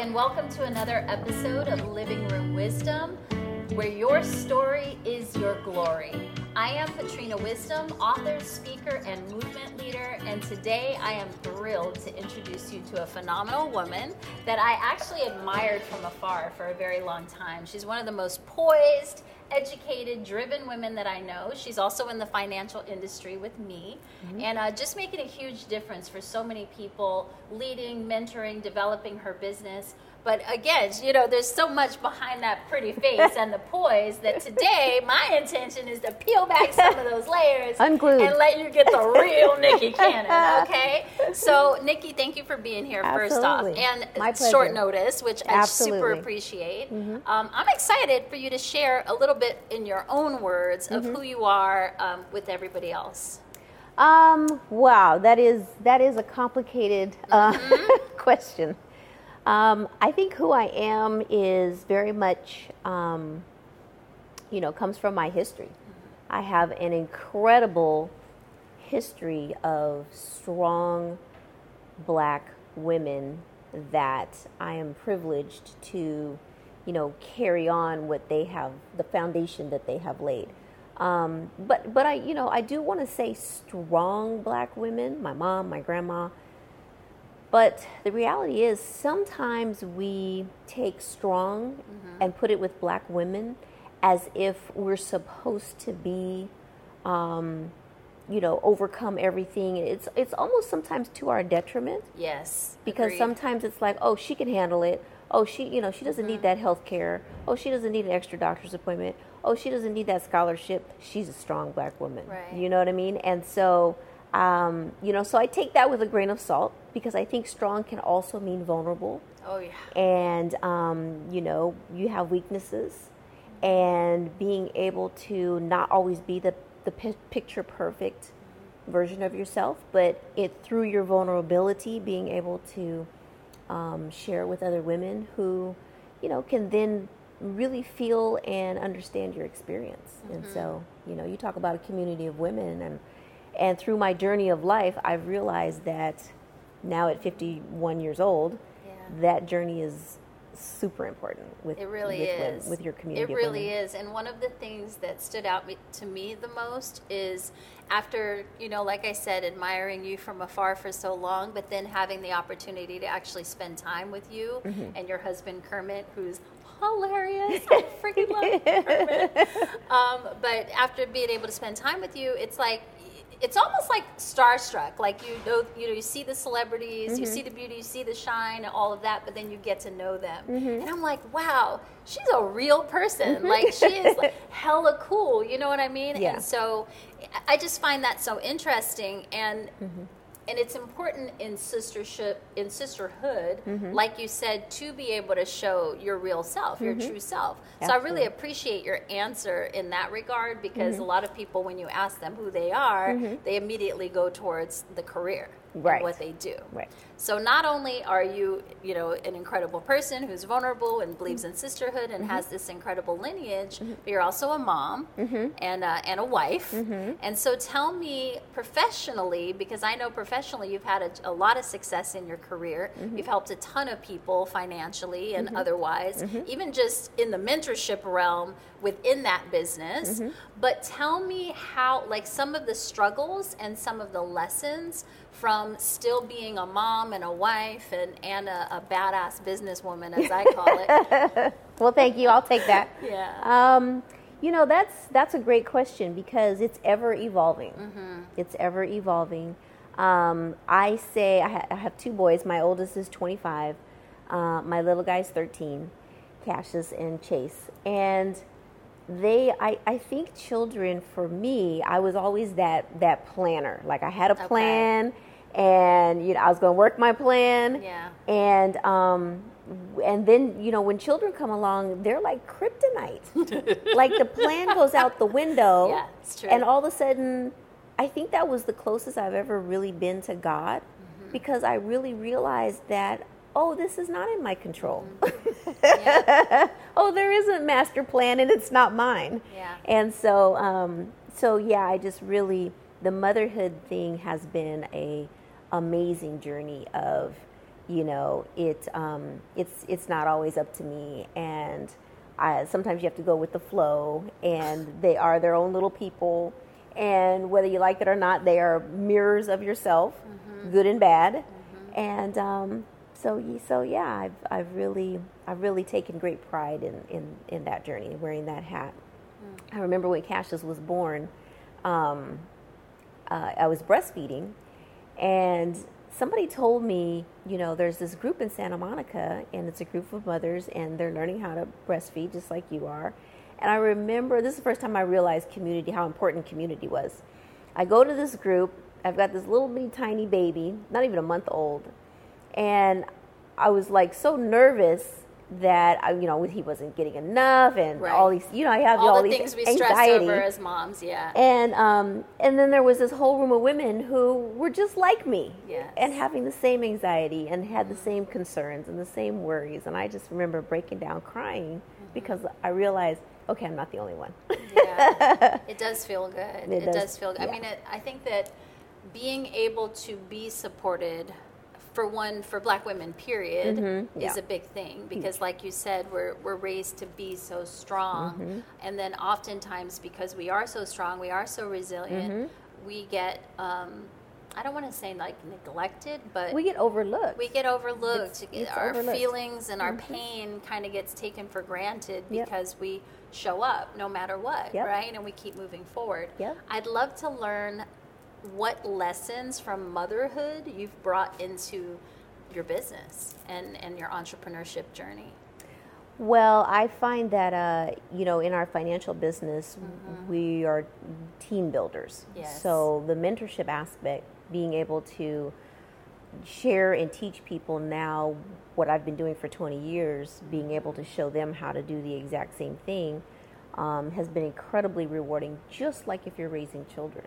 and welcome to another episode of Living Room Wisdom, where your story is your glory. I am Patrina Wisdom, author, speaker, and movement leader, and today I am thrilled to introduce you to a phenomenal woman that I actually admired from afar for a very long time. She's one of the most poised, educated, driven women that I know. She's also in the financial industry with me mm-hmm. and uh, just making a huge difference for so many people, leading, mentoring, developing her business. But again, you know, there's so much behind that pretty face and the poise that today my intention is to peel back some of those layers Unglued. and let you get the real Nikki Cannon. Okay. So, Nikki, thank you for being here Absolutely. first off, and My short notice, which Absolutely. I super appreciate. Mm-hmm. Um, I'm excited for you to share a little bit in your own words of mm-hmm. who you are um, with everybody else. Um, wow, that is that is a complicated uh, mm-hmm. question. Um, I think who I am is very much, um, you know, comes from my history. I have an incredible history of strong black women that I am privileged to, you know, carry on what they have, the foundation that they have laid. Um, but but I you know I do want to say strong black women. My mom, my grandma, but the reality is, sometimes we take strong mm-hmm. and put it with black women as if we're supposed to be, um, you know, overcome everything. It's it's almost sometimes to our detriment. Yes. Because agreed. sometimes it's like, oh, she can handle it. Oh, she, you know, she doesn't mm-hmm. need that health care. Oh, she doesn't need an extra doctor's appointment. Oh, she doesn't need that scholarship. She's a strong black woman. Right. You know what I mean? And so um, you know, so I take that with a grain of salt because I think strong can also mean vulnerable. Oh yeah. And um, you know, you have weaknesses, and being able to not always be the the p- picture perfect version of yourself, but it through your vulnerability, being able to um, share with other women who, you know, can then really feel and understand your experience. Mm-hmm. And so, you know, you talk about a community of women and and through my journey of life, I've realized that now at 51 years old, yeah. that journey is super important with it really with, is with your community. It really is, and one of the things that stood out to me the most is after you know, like I said, admiring you from afar for so long, but then having the opportunity to actually spend time with you mm-hmm. and your husband Kermit, who's hilarious. I freaking love Kermit. Um, but after being able to spend time with you, it's like it's almost like starstruck. Like you know, you know, you see the celebrities, mm-hmm. you see the beauty, you see the shine, and all of that, but then you get to know them. Mm-hmm. And I'm like, wow, she's a real person. Mm-hmm. Like she is like hella cool. You know what I mean? Yeah. And so, I just find that so interesting. And mm-hmm and it's important in sistership in sisterhood mm-hmm. like you said to be able to show your real self mm-hmm. your true self Absolutely. so i really appreciate your answer in that regard because mm-hmm. a lot of people when you ask them who they are mm-hmm. they immediately go towards the career right. what they do. Right. So not only are you, you know, an incredible person who's vulnerable and believes in sisterhood and mm-hmm. has this incredible lineage, mm-hmm. but you're also a mom mm-hmm. and uh, and a wife. Mm-hmm. And so tell me professionally, because I know professionally you've had a, a lot of success in your career. Mm-hmm. You've helped a ton of people financially and otherwise, even just in the mentorship realm within that business. But tell me how, like some of the struggles and some of the lessons from still being a mom and a wife and, and a, a badass businesswoman, as I call it. well, thank you. I'll take that. yeah. Um, you know, that's that's a great question because it's ever evolving. Mm-hmm. It's ever evolving. Um, I say I, ha- I, have two boys. My oldest is 25. Uh, my little guy's 13, Cassius and Chase, and they I, I think children for me i was always that that planner like i had a plan okay and you know I was going to work my plan. Yeah. And um, and then you know when children come along, they're like kryptonite. like the plan goes out the window. Yeah, it's true. And all of a sudden, I think that was the closest I've ever really been to God, mm-hmm. because I really realized that oh, this is not in my control. Mm-hmm. Yeah. oh, there is a master plan and it's not mine. Yeah. And so, um, so yeah, I just really the motherhood thing has been a amazing journey of you know, it um, it's it's not always up to me, and I, sometimes you have to go with the flow, and they are their own little people, and whether you like it or not, they are mirrors of yourself, mm-hmm. good and bad, mm-hmm. and um, so so yeah, I've I've really I've really taken great pride in in, in that journey, wearing that hat. Mm. I remember when Cassius was born, um, uh, I was breastfeeding, and somebody told me, you know, there's this group in Santa Monica, and it's a group of mothers, and they're learning how to breastfeed just like you are. And I remember this is the first time I realized community, how important community was. I go to this group. I've got this little bitty tiny baby, not even a month old, and I was like so nervous that you know he wasn't getting enough and right. all these you know I have all, all the these things we anxiety. over as moms yeah and um and then there was this whole room of women who were just like me yes. and having the same anxiety and had the same concerns and the same worries and I just remember breaking down crying mm-hmm. because I realized okay I'm not the only one yeah it does feel good it, it does, does, feel good yeah. I mean it, I think that being able to be supported for one for black women period mm-hmm. yeah. is a big thing because like you said we're, we're raised to be so strong mm-hmm. and then oftentimes because we are so strong we are so resilient mm-hmm. we get um, I don't want to say like neglected, but we get overlooked. We get overlooked. It's, it's our overlooked. feelings and our Mhm. pain kind of gets taken for granted Yep. because we show up no matter what, Yep. right? And we keep moving forward. Yep. I'd love to learn what lessons from motherhood you've brought into your business and, and your entrepreneurship journey. Well, I find that uh, you know in our financial business we are team builders. Yes. So the mentorship aspect, being able to share and teach people now what I've been doing for 20 years, being able to show them how to do the exact same thing, um, has been incredibly rewarding. Just like if you're raising children.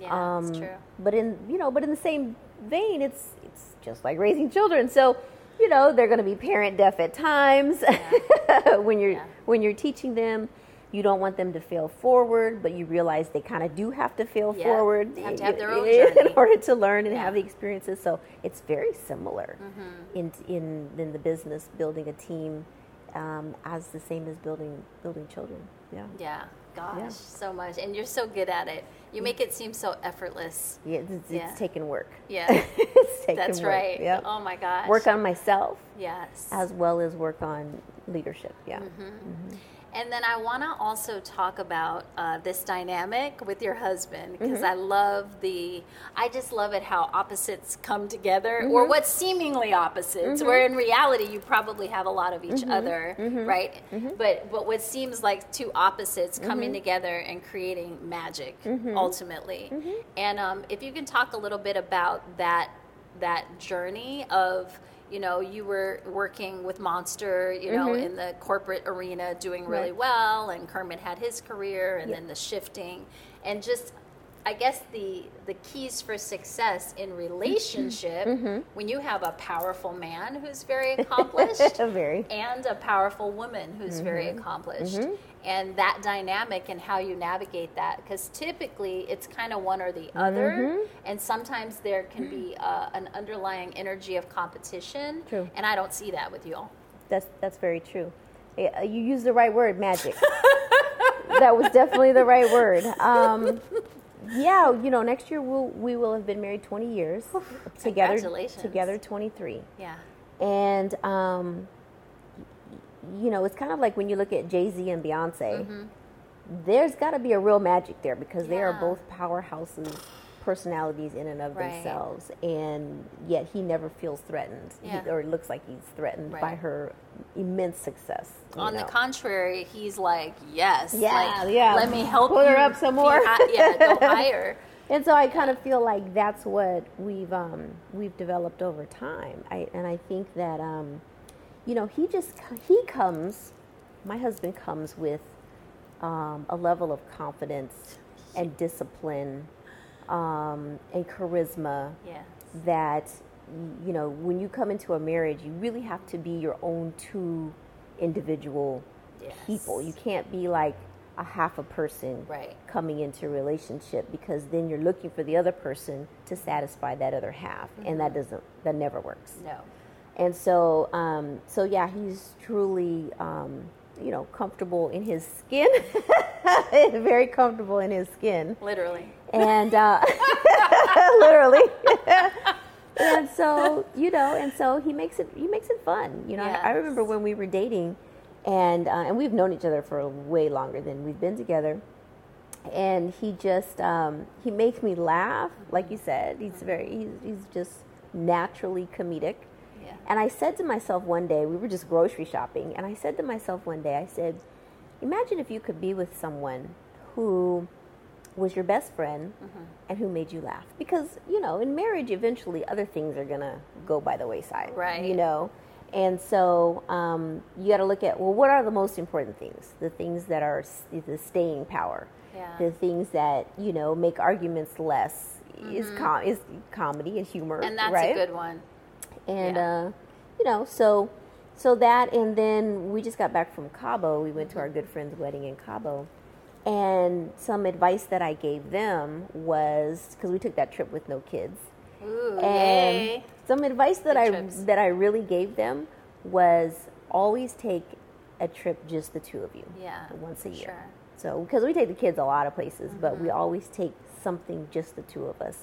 Yeah, Um, that's true. But in you know, but in the same vein, it's it's just like raising children. So you know, they're going to be parent deaf at times. when you're Yeah. when you're teaching them, you don't want them to fail forward, but you realize they kind of do have to fail Yeah, forward. have to have their own in order to learn and Yeah. have the experiences. So it's very similar Mm-hmm. in in in the business building a team. Um, as the same as building building children, yeah, Yeah, gosh, Yeah. so much. And you're so good at it. You make it seem so effortless. yeah, it's, it's Yeah. taking work. Yeah, it's taking that's work. right. Yep. Oh my gosh. work on myself Yes. as well as work on leadership. Yeah. Mm-hmm. mm-hmm. And then I want to also talk about uh, this dynamic with your husband because mm-hmm. I love the, I just love it how opposites come together, or mm-hmm. what seemingly opposites, where in reality you probably have a lot of each other, right? But but what seems like two opposites coming together and creating magic ultimately. And um, if you can talk a little bit about that that journey of you know you were working with monster you know in the corporate arena doing really Mm-hmm. Right. well and kermit had his career and Yeah. then the shifting and just i guess the the keys for success in relationship Mm-hmm. when you have a powerful man who's very accomplished Very. and a powerful woman who's very Mm-hmm. accomplished and that dynamic and how you navigate that because typically it's kind of one or the other Mm-hmm. and sometimes there can be uh, an underlying energy of competition True. and i don't see that with you all That's that's very true. You use the right word, magic. that was definitely the right word. Um, yeah, you know, next year we'll, we will have been married 20 years together. Congratulations. Together 23. yeah And um, you know, it's kind of like when you look at Jay Z and Beyonce. There's got to be a real magic there because they are both powerhouses, personalities in and of Right. themselves, and yet he never feels threatened, He- or it looks like he's threatened by her immense success. on know. the contrary he's like yes Yeah, like, yeah. let me help Put her up some more. hi- yeah go higher And so I kind of feel like that's what we've um, we've developed over time. I, and I think that um, you know he just he comes, my husband comes with um, a level of confidence and discipline um, and charisma yes that you know when you come into a marriage, you really have to be your own two individual Yes. people. You can't be like a half a person Right. coming into a relationship because then you're looking for the other person to satisfy that other half, and that doesn't that never works. no And so, um, so yeah, he's truly, um, you know, comfortable in his skin, very comfortable in his skin, Literally. And uh, literally. and so, you know, and so he makes it he makes it fun. You know, I, I remember when we were dating, and uh, and we've known each other for way longer than we've been together. And he just um, he makes me laugh, like you said. He's very he's, he's just naturally comedic. Yeah. And I said to myself one day, we were just grocery shopping, and I said to myself one day, I said, imagine if you could be with someone who was your best friend Mm-hmm. and who made you laugh. Because, you know, in marriage, eventually other things are going to go by the wayside. Right. You know? And so um, you got to look at, well, what are the most important things? The things that are the staying power. Yeah. The things that, you know, make arguments less. Is, com- is comedy and humor, Mm-hmm. And that's right? a good one. and Yeah. uh, you know so so that and then we just got back from cabo we went to our good friend's wedding in cabo and some advice that i gave them was because we took that trip with no kids Ooh, and yay. some advice that Good i trips. that i really gave them was always take a trip just the two of you Yeah. once a year Sure. so because we take the kids a lot of places but Mm-hmm. we always take something just the two of us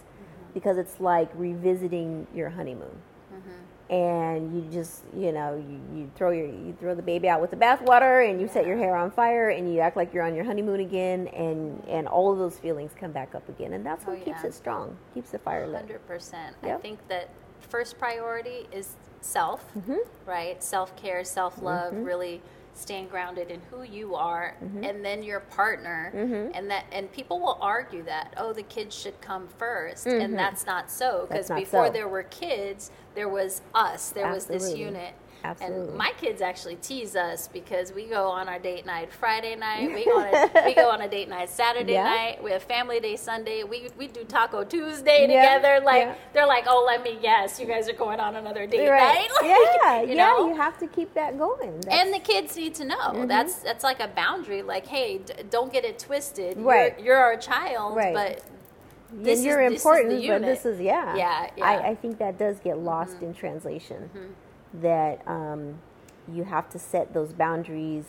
because it's like revisiting your honeymoon Mm-hmm. And you just you know you, you throw your you throw the baby out with the bathwater and you set your hair on fire and you act like you're on your honeymoon again and and all of those feelings come back up again and that's Oh, what keeps yeah. it strong keeps the fire lit Hundred percent. I think that first priority is self, Mm-hmm. right? Self care, self love, really staying grounded in who you are, Mm-hmm. and then your partner, and that and people will argue that oh the kids should come 1st and that's not so because Mm-hmm. Before so. there were kids, there was us, there was this unit. Absolutely. And my kids actually tease us because we go on our date night Friday night, we go on a, we go on a date night Saturday Yeah. night, we have family day Sunday, we we do Taco Tuesday Yeah, together. Like yeah. they're like, oh, let me guess, you guys are going on another date right night. Like, yeah you yeah know? you have to keep that going That's- and the kids need to know Mm-hmm. that's that's like a boundary. Like, hey, d- don't get it twisted. Right. You're, you're our child, Right. but this you're is, this important but this is yeah. Yeah, yeah. I, I think that does get mm-hmm. lost in translation. Mm-hmm. That um, you have to set those boundaries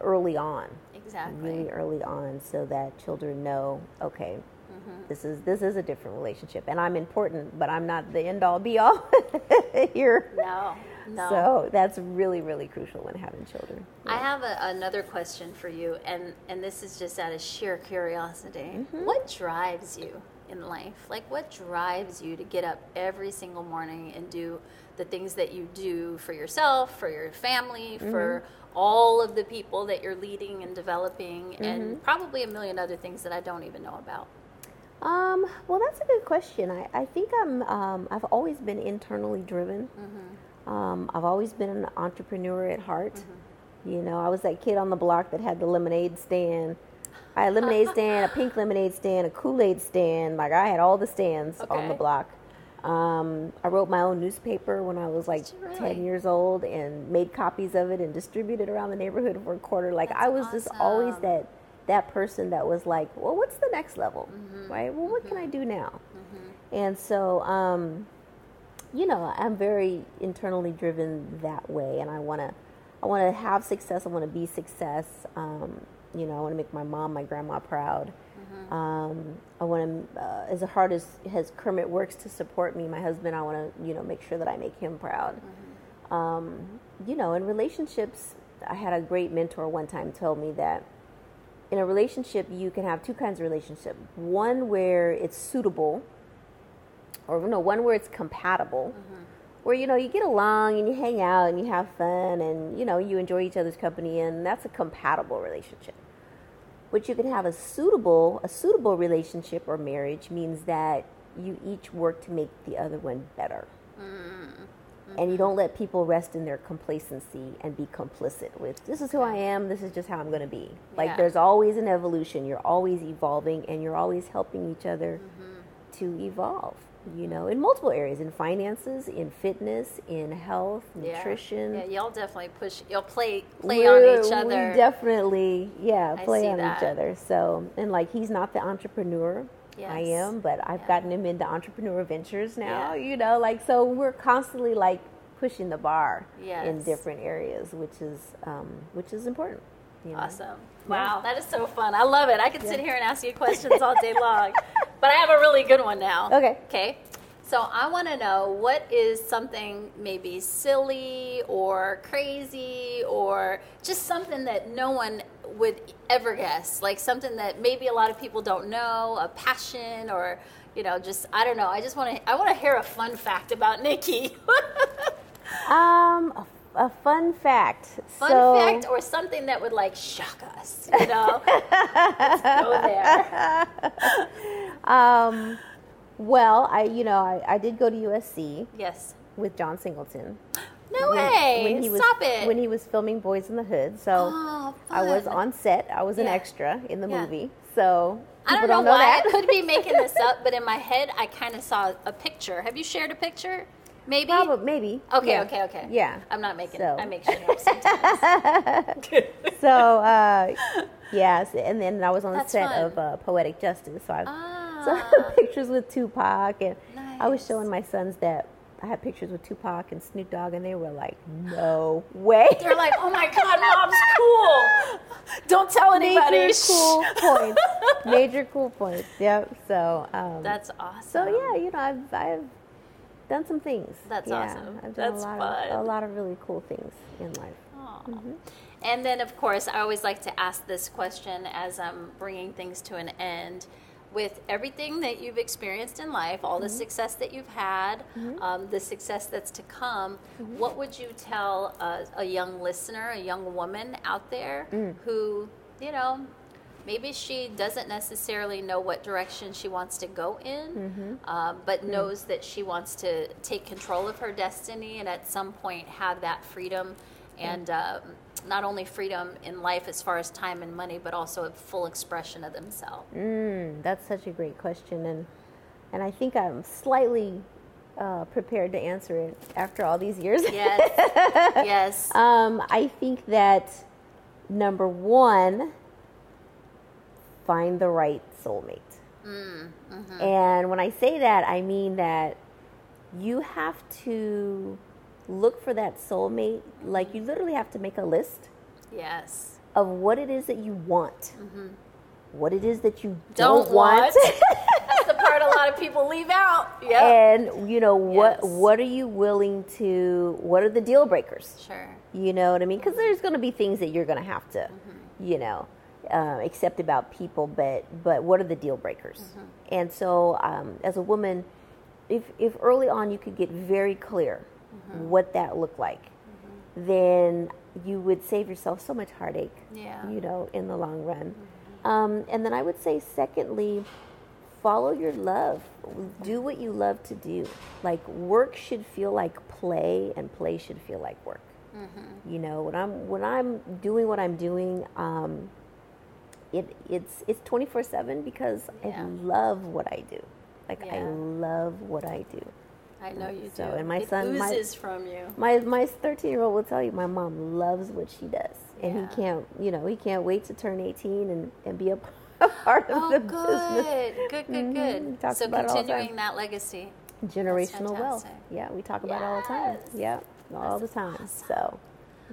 early on. Exactly. really early on so that children know okay mm-hmm. this is this is a different relationship. And i'm important but i'm not the end all be all here. No, no. so that's really really crucial when having children I have a, another question for you, and and this is just out of sheer curiosity. Mm-hmm. What drives you in life? Like, what drives you to get up every single morning and do the things that you do for yourself, for your family, for Mm-hmm. all of the people that you're leading and developing, Mm-hmm. and probably a million other things that I don't even know about. Um, well, that's a good question. I, I think I'm, um, I've always been internally driven. Um, I've always been an entrepreneur at heart. You know, I was that kid on the block that had the lemonade stand. I had a lemonade stand, a pink lemonade stand, a Kool Aid stand. Like I had all the stands on the block. Um, I wrote my own newspaper when I was like you 10 years old and made copies of it and distributed around the neighborhood for a quarter. Like I was just always that that person that was like, well, what's the next level? Mm-hmm. Right? Well, what can I do now? And so, um, you know, I'm very internally driven that way, and I want to, I want to have success. I want to be success. Um, you know, I want to make my mom, my grandma proud. Um, I want to, uh, as hard as as Kermit works to support me, my husband, I want to, you know, make sure that I make him proud. Um, you know, in relationships, I had a great mentor one time tell me that in a relationship you can have two kinds of relationship. One where it's suitable, or no, one where it's compatible, mm-hmm. where you know you get along and you hang out and you have fun and you know you enjoy each other's company and that's a compatible relationship. But you can have a suitable a suitable relationship or marriage means that you each work to make the other one better. Mm-hmm. And you mm-hmm. don't let people rest in their complacency and be complicit with this is who I am, this is just how I'm going to be. Like Yeah. there's always an evolution, you're always evolving and you're always helping each other to evolve, you know, in multiple areas in finances, in fitness, in health, nutrition. Yeah, y'all definitely push. Y'all play play on each other. We definitely, yeah, play on that. each other. So, and like he's not the entrepreneur I am, but I've Yeah. gotten him into entrepreneur ventures now, Yeah. you know, like so we're constantly like pushing the bar in different areas, which is um, which is important. You know? Awesome. Wow, that is so fun. I love it. I could sit here and ask you questions all day long. But I have a really good one now. Okay. Okay. So I want to know what is something maybe silly or crazy or just something that no one would ever guess, like something that maybe a lot of people don't know, a passion or you know, just I don't know. I just want to I want to hear a fun fact about Nikki. Um, a, a fun fact. fun so, fact or something that would like shock us, you know? Let's go there. Um, well, I you know I, I did go to USC Yes. with John Singleton. No when- way. when he was, Stop it. When he was filming Boys in the Hood, so Oh, I was on set. I was an extra in the Yeah. movie. So I people don't know why. that. I could be making this up, but in my head, I kind of saw a picture. Have you shared a picture? Maybe. Probably, maybe. Okay, Yeah. okay, okay. Yeah. I'm not making. So. I make shit up sometimes. So, uh, yes, and then I was on the set fun. of uh, Poetic Justice. So I Ah. so pictures with Tupac, and I was showing my sons that I had pictures with Tupac and Snoop Dogg, and they were like, "No way!" They're like, "Oh my god, mom's cool. Don't tell anybody." Major cool points. Major cool points. Yep. So, um, That's awesome. so yeah, you know, I've I've done some things. That's Yeah, awesome. I've done That's a lot fun. of a lot of really cool things in life. Mm-hmm. And then, of course, I always like to ask this question as I'm bringing things to an end. With everything that you've experienced in life, all Mm-hmm. the success that you've had, um, the success that's to come, Mm-hmm. what would you tell a, a young listener, a young woman out there Mm. who, you know, maybe she doesn't necessarily know what direction she wants to go in, Mm-hmm. um, but Mm. knows that she wants to take control of her destiny and at some point have that freedom and um, not only freedom in life as far as time and money, but also a full expression of themselves. Mm, that's such a great question, and and I think I'm slightly uh, prepared to answer it after all these years. Yes, yes, um, I think that number one, find the right soulmate. Mm, mm-hmm. And when I say that, I mean that you have to look for that soulmate. Like you literally have to make a list yes. of what it is that you want, what it is that you Mm-hmm. Don't, don't, want. That's the part a lot of people leave out. Yep. and you know what Yes. what are you willing to what are the deal breakers Sure. you know what i mean because there's going to be things that you're going to have to Mm-hmm. you know uh, accept about people but but what are the deal breakers Mm-hmm. and so um, as a woman if if early on you could get very clear Mm-hmm. what that looked like then you would save yourself so much heartache Yeah. Mm-hmm. you know in the long run um, and then i would say secondly follow your love do what you love to do like work should feel like play and play should feel like work Mm-hmm. you know when i'm when i'm doing what i'm doing um, it it's it's 24 7 because Yeah. i love what i do like i love what i do I know you do. So, and my it son- my- from you. my my 13 year old will tell you my mom loves what she does and Yeah. he can't you know he can't wait to turn 18 and, and be a, part of Oh, the good, business good, good, Mhm. good. So all the continuing that legacy. generational wealth yeah we talk about it all the time yeah all the time so it's a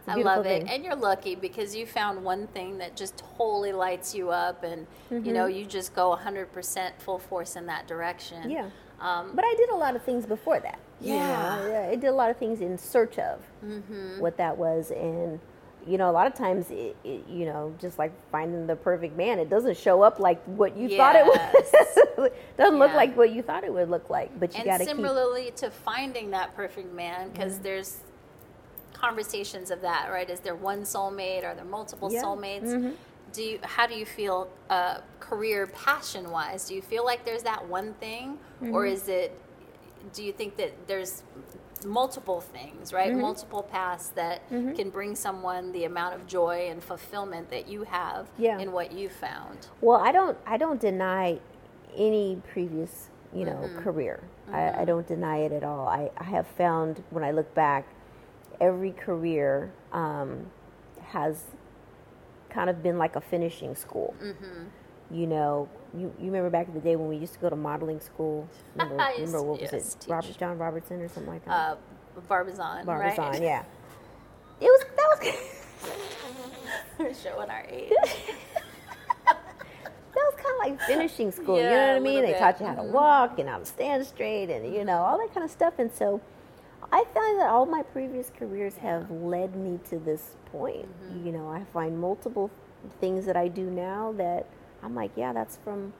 I love it. thing. And you're lucky because you found one thing that just totally lights you up and you know, you just go 100% full force in that direction. Mm-hmm. yeah Um, but i did a lot of things before that you know. Yeah. Yeah, i did a lot of things in search of Mm-hmm. what that was and you know a lot of times it, it, you know just like finding the perfect man it doesn't show up like what you thought it would doesn't look like what you thought it would look like but you and got to keep similarly to finding that perfect man because Mm-hmm. there's conversations of that right is there one soulmate are there multiple Yeah. soulmates Mhm. do you how do you feel uh, career passion wise do you feel like there's that one thing Mm-hmm. or is it do you think that there's multiple things right Mm-hmm. multiple paths that can bring someone the amount of joy and fulfillment that you have Yeah. in what you found Well, I don't. I don't deny any previous, you know, Mm-hmm. career. I, I don't deny it at all. I, I have found when I look back, every career um, has kind of been like a finishing school. Mm-hmm. You know, you, you remember back in the day when we used to go to modeling school. Remember, remember what was yes, it? Robert. John Robertson or something like that. uh, Barbizon. Barbizon, right? yeah. It was that was We're showing our age. that was kind of like finishing school. you know what I mean? They bit. taught you how to Mhm. walk and how to stand straight, and you know all that kind of stuff. And so, I find that all my previous careers have led me to this point. Mm-hmm. You know, I find multiple things that I do now that I'm like, yeah, that's from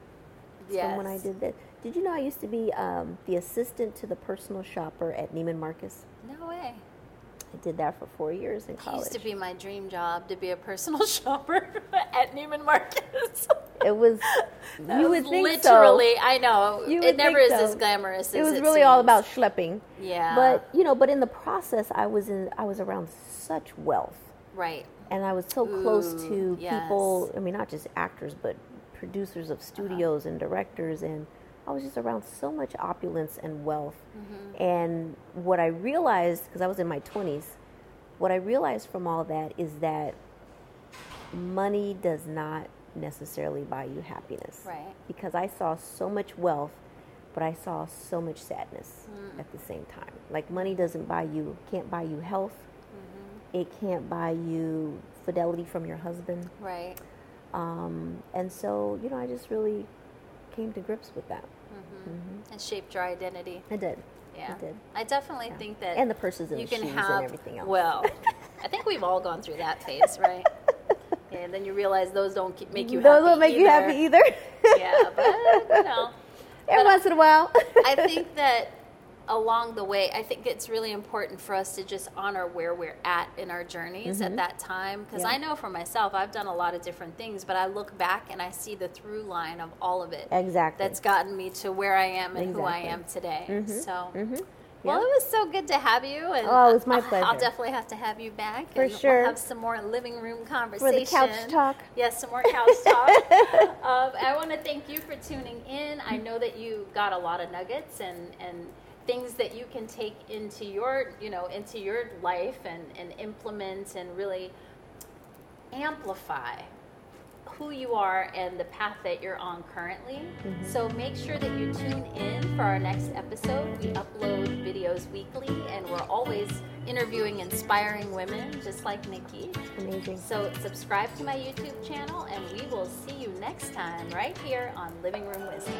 that's from when I did that. Did you know I used to be um, the assistant to the personal shopper at Neiman Marcus? No way. I did that for four years in It college. used to be my dream job to be a personal shopper at Neiman Marcus. It was. That you was would think literally. I know it never is as glamorous. It as was it really all about schlepping. Yeah. But you know, but in the process, I was in. I was around such wealth, right. and I was so close Ooh, to yes. people. I mean, not just actors, but producers of studios and directors, and I was just around so much opulence and wealth. Mm-hmm. And what I realized, because I was in my twenties, what I realized from all that is that money does not necessarily buy you happiness. Right. Because I saw so much wealth, but I saw so much sadness Mm. at the same time. Like money doesn't buy you, can't buy you health. Mm-hmm. It can't buy you fidelity from your husband. Right. Um, and so, you know, I just really came to grips with that. Mm-hmm. And shaped your identity. I did. Yeah. I did. I definitely think that And the purses and you the can shoes have and everything else. well. I think we've all gone through that phase, right? And then you realize those don't keep, make you Those happy. Those don't make you happy either. yeah, but you know. Every But once in a while. I think that along the way, I think it's really important for us to just honor where we're at in our journeys at that time. Because Mm-hmm. Yeah. I know for myself, I've done a lot of different things, but I look back and I see the through line of all of it exactly. that's gotten me to where I am and who I am today. Mhm. So. Mhm. Well, it was so good to have you, and Oh, it was my I- I'll definitely have to have you back. For and sure. We'll have some more living room For conversation. the couch talk. Yes, some more couch talk. um, I want to thank you for tuning in. I know that you got a lot of nuggets and and things that you can take into your you know into your life and and implement and really amplify who you are and the path that you're on currently. Mm-hmm. So make sure that you tune in for our next episode. We upload videos weekly and we're always interviewing inspiring women just like Nikki. Amazing. So subscribe to my YouTube channel and we will see you next time right here on Living Room Wisdom.